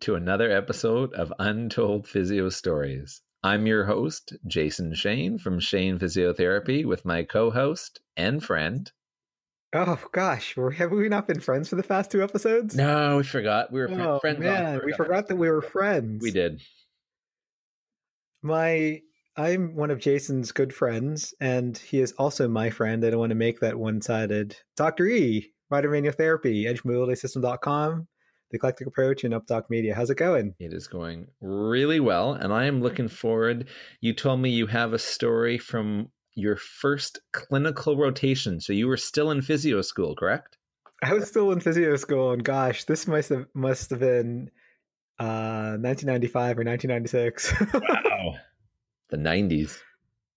to another episode of Untold Physio Stories. I'm your host, Jason Shane from Shane Physiotherapy, with my co host and friend. Oh gosh, have we not been friends for the past two episodes? No, we forgot. We were oh, friends. Man, we forgot that we were friends. We did. My I'm one of Jason's good friends, and he is also my friend. I don't want to make that one sided. Dr. E, Vitamin Therapy, edgemobilitysystem.com, the eclectic approach and updoc media. How's it going? It is going really well and i am looking forward. You told me you have a story from your first clinical rotation so you were still in physio school correct? I was still in physio school and gosh this must have must have been uh 1995 or 1996 wow. The 90s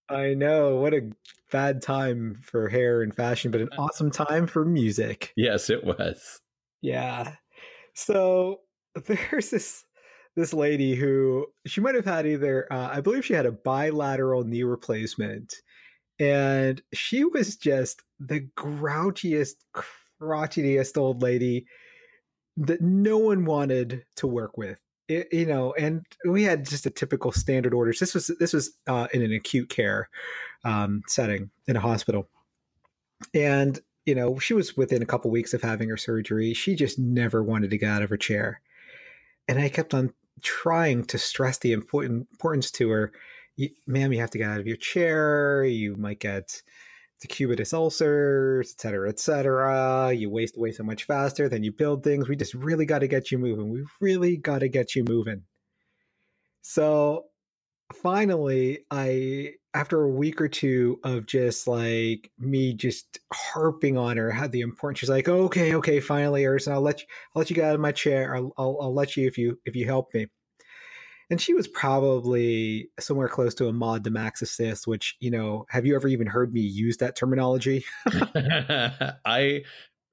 i know what a bad time for hair and fashion but an awesome time for music. Yes it was. Yeah so there's this this lady who she might have had either uh, I believe she had a bilateral knee replacement, and she was just the grouchiest, crotchetiest old lady that no one wanted to work with. It, you know, and we had just a typical standard orders. This was this was uh, in an acute care um, setting in a hospital, and you know, she was within a couple weeks of having her surgery. She just never wanted to get out of her chair. And I kept on trying to stress the important, importance to her. Ma'am, you have to get out of your chair. You might get decubitus ulcers, et cetera, et cetera. You waste away so much faster than you build things. We just really got to get you moving. We really got to get you moving. So finally, I after a week or two of just like me just harping on her had the importance she's like okay okay finally Erson, i'll let you i'll let you get out of my chair I'll, I'll, I'll let you if you if you help me. And she was probably somewhere close to a mod to max assist which you know have you ever even heard me use that terminology? I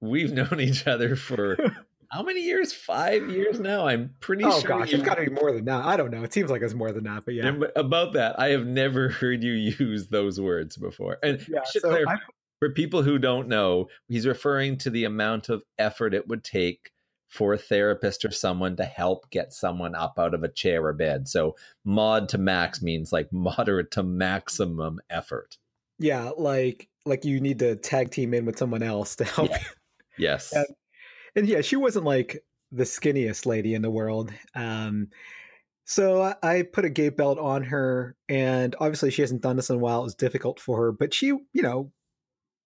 we've known each other for how many years? Five years now. I'm pretty oh, sure. Oh gosh, you... it's got to be more than that. I don't know. It seems like it's more than that, but yeah. about that, I have never heard you use those words before. And yeah, so for people who don't know, he's referring to the amount of effort it would take for a therapist or someone to help get someone up out of a chair or bed. So mod to max means like moderate to maximum effort. Yeah, like like you need to tag team in with someone else to help. Yeah. Yes. And, and yeah, she wasn't like the skinniest lady in the world. Um, so I, put a gait belt on her, and obviously she hasn't done this in a while. It was difficult for her, but she, you know,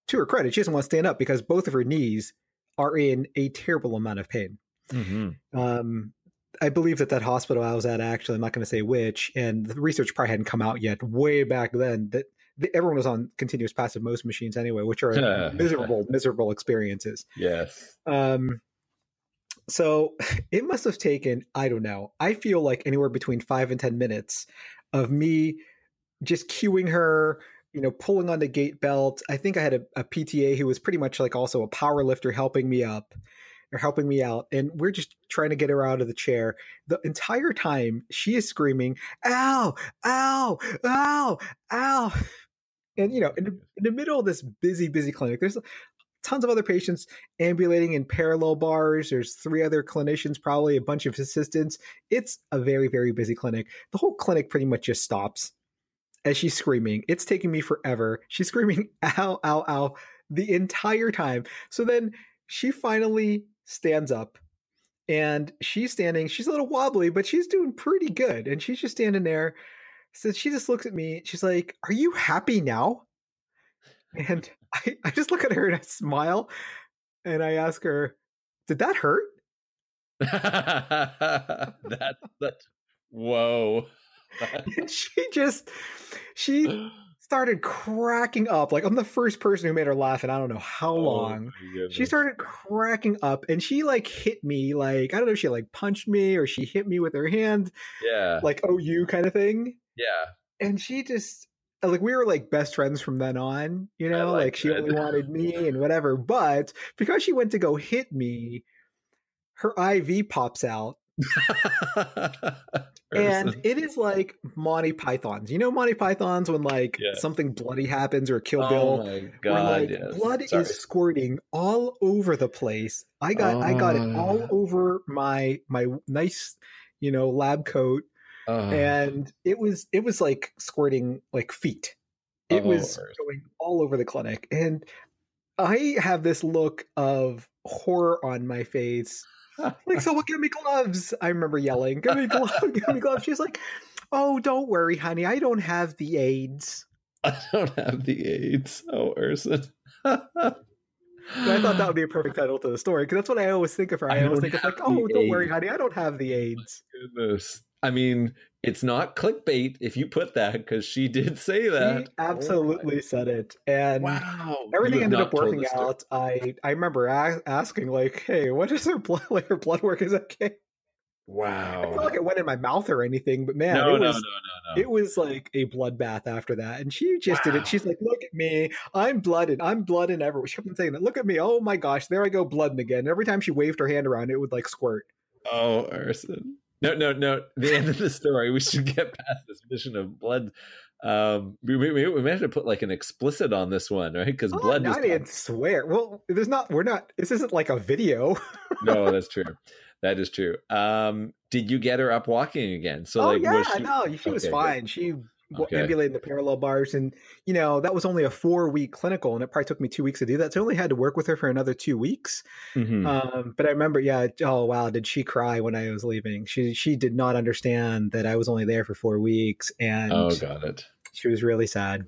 to her credit, she doesn't want to stand up because both of her knees are in a terrible amount of pain. Mm-hmm. Um, I believe that that hospital I was at, actually, I'm not going to say which, and the research probably hadn't come out yet, way back then, that everyone was on continuous passive motion machines anyway, which are miserable, miserable experiences. Yes. Um, so it must have taken, I don't know, I feel like anywhere between five and 10 minutes of me just cueing her, you know, pulling on the gait belt. I think I had a, a PTA who was pretty much like also a power lifter helping me up or helping me out. And we're just trying to get her out of the chair. The entire time she is screaming, ow, ow, ow, ow. And, you know, in the, in the middle of this busy, busy clinic, there's tons of other patients ambulating in parallel bars. There's three other clinicians, probably a bunch of assistants. It's a very, very busy clinic. The whole clinic pretty much just stops as she's screaming. It's taking me forever. She's screaming, ow, ow, ow, the entire time. So then she finally stands up and she's standing. She's a little wobbly, but she's doing pretty good. And she's just standing there. So she just looks at me. She's like, Are you happy now? And I, I just look at her and I smile and I ask her, Did that hurt? that that whoa. she just she started cracking up. Like I'm the first person who made her laugh and I don't know how Oh, long. She started cracking up and she like hit me like I don't know if she like punched me or she hit me with her hand Yeah. like oh you kind of thing. Yeah. And she just like we were like best friends from then on, you know, like like, she that. only wanted me and whatever. But because she went to go hit me, her IV pops out and it is like Monty Python's. You know Monty Python's when like Yeah. something bloody happens or Kill oh Bill my where god! like yes. blood Sorry. is squirting all over the place. I got I got it all Ah. over my my nice, you know, lab coat Oh, and it was it was like squirting like feet. It Oh, was Earth. going all over the clinic and I have this look of horror on my face. Like someone give me gloves. I remember yelling, "Give me gloves! Give me gloves!" She's like, "Oh, don't worry, honey. I don't have the AIDS." I don't have the AIDS. Oh, Erson. I thought that would be a perfect title to the story because that's what I always think of her. I I, always think of like, "Oh, don't worry, AIDS." honey. I don't have the oh AIDS." goodness. I mean, it's not clickbait if you put that because she did say that. She absolutely said it, and Wow. everything ended up working the story. out. I I remember a- asking like, "Hey, what is her blood? Like her blood work is okay?" Wow. It's not like it went in my mouth or anything, but man, no, it was no, no, no. it was like a bloodbath after that. And she just did it. She's like, look at me. I'm blooded. I'm blooded everywhere. She kept on saying that. Look at me. Oh my gosh. There I go blooding again. And every time she waved her hand around, it would like squirt. Oh, Erson. No, no, no. The end of the story. We should get past this mission of blood. Um, we, we, we may have to put like an explicit on this one, right? Because Oh, blood no, I didn't swear. Well, there's not, we're not, this isn't like a video. no, that's true. That is true. Um, did you get her up walking again? So oh, like, yeah. was she, no, she was Okay, good. fine. She w Okay. the parallel bars. And, you know, that was only a four week clinical. And it probably took me two weeks to do that. So I only had to work with her for another two weeks. Mhm. Um, but I remember, yeah. Oh wow, did she cry when I was leaving? She she did not understand that I was only there for four weeks, and oh, got it. she was really sad.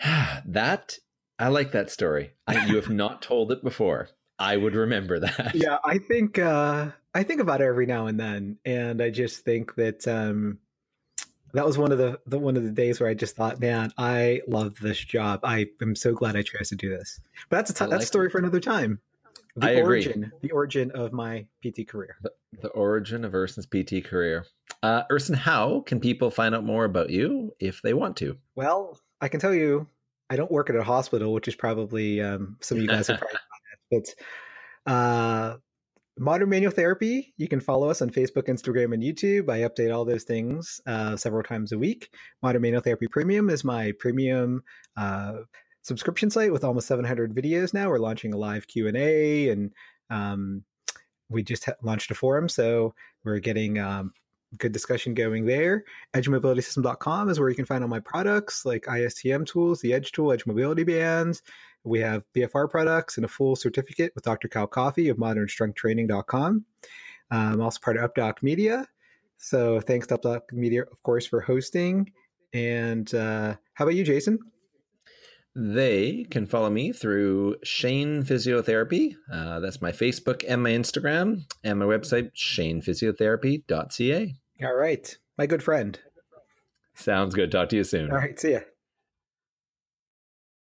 that I like that story. I, you have not told it before. I would remember that. Yeah, I think uh, I think about it every now and then, and I just think that um, that was one of the, the one of the days where I just thought, man, I love this job. I am so glad I chose to do this. But that's a t- I that's a story it. for another time. The I agree. origin, the origin of my PT career. The origin of Erson's PT career. Uh, Urson, how can people find out more about you if they want to? Well, I can tell you, I don't work at a hospital, which is probably um, some of you guys have probably. But uh, Modern Manual Therapy, you can follow us on Facebook, Instagram, and YouTube. I update all those things uh, several times a week. Modern Manual Therapy Premium is my premium uh, subscription site with almost 700 videos now. We're launching a live Q and A, and um, we just ha- launched a forum, so we're getting um, good discussion going there. EdgeMobilitySystem.com is where you can find all my products like ISTM tools, the Edge tool, Edge Mobility Bands. We have BFR products and a full certificate with Dr. Cal Coffee of modernstrengthtraining.com. I'm also part of UpDoc Media. So thanks to UpDoc Media, of course, for hosting. And uh, how about you, Jason? They can follow me through Shane Physiotherapy. Uh, that's my Facebook and my Instagram, and my website, shanephysiotherapy.ca. All right. My good friend. Sounds good. Talk to you soon. All right. See ya.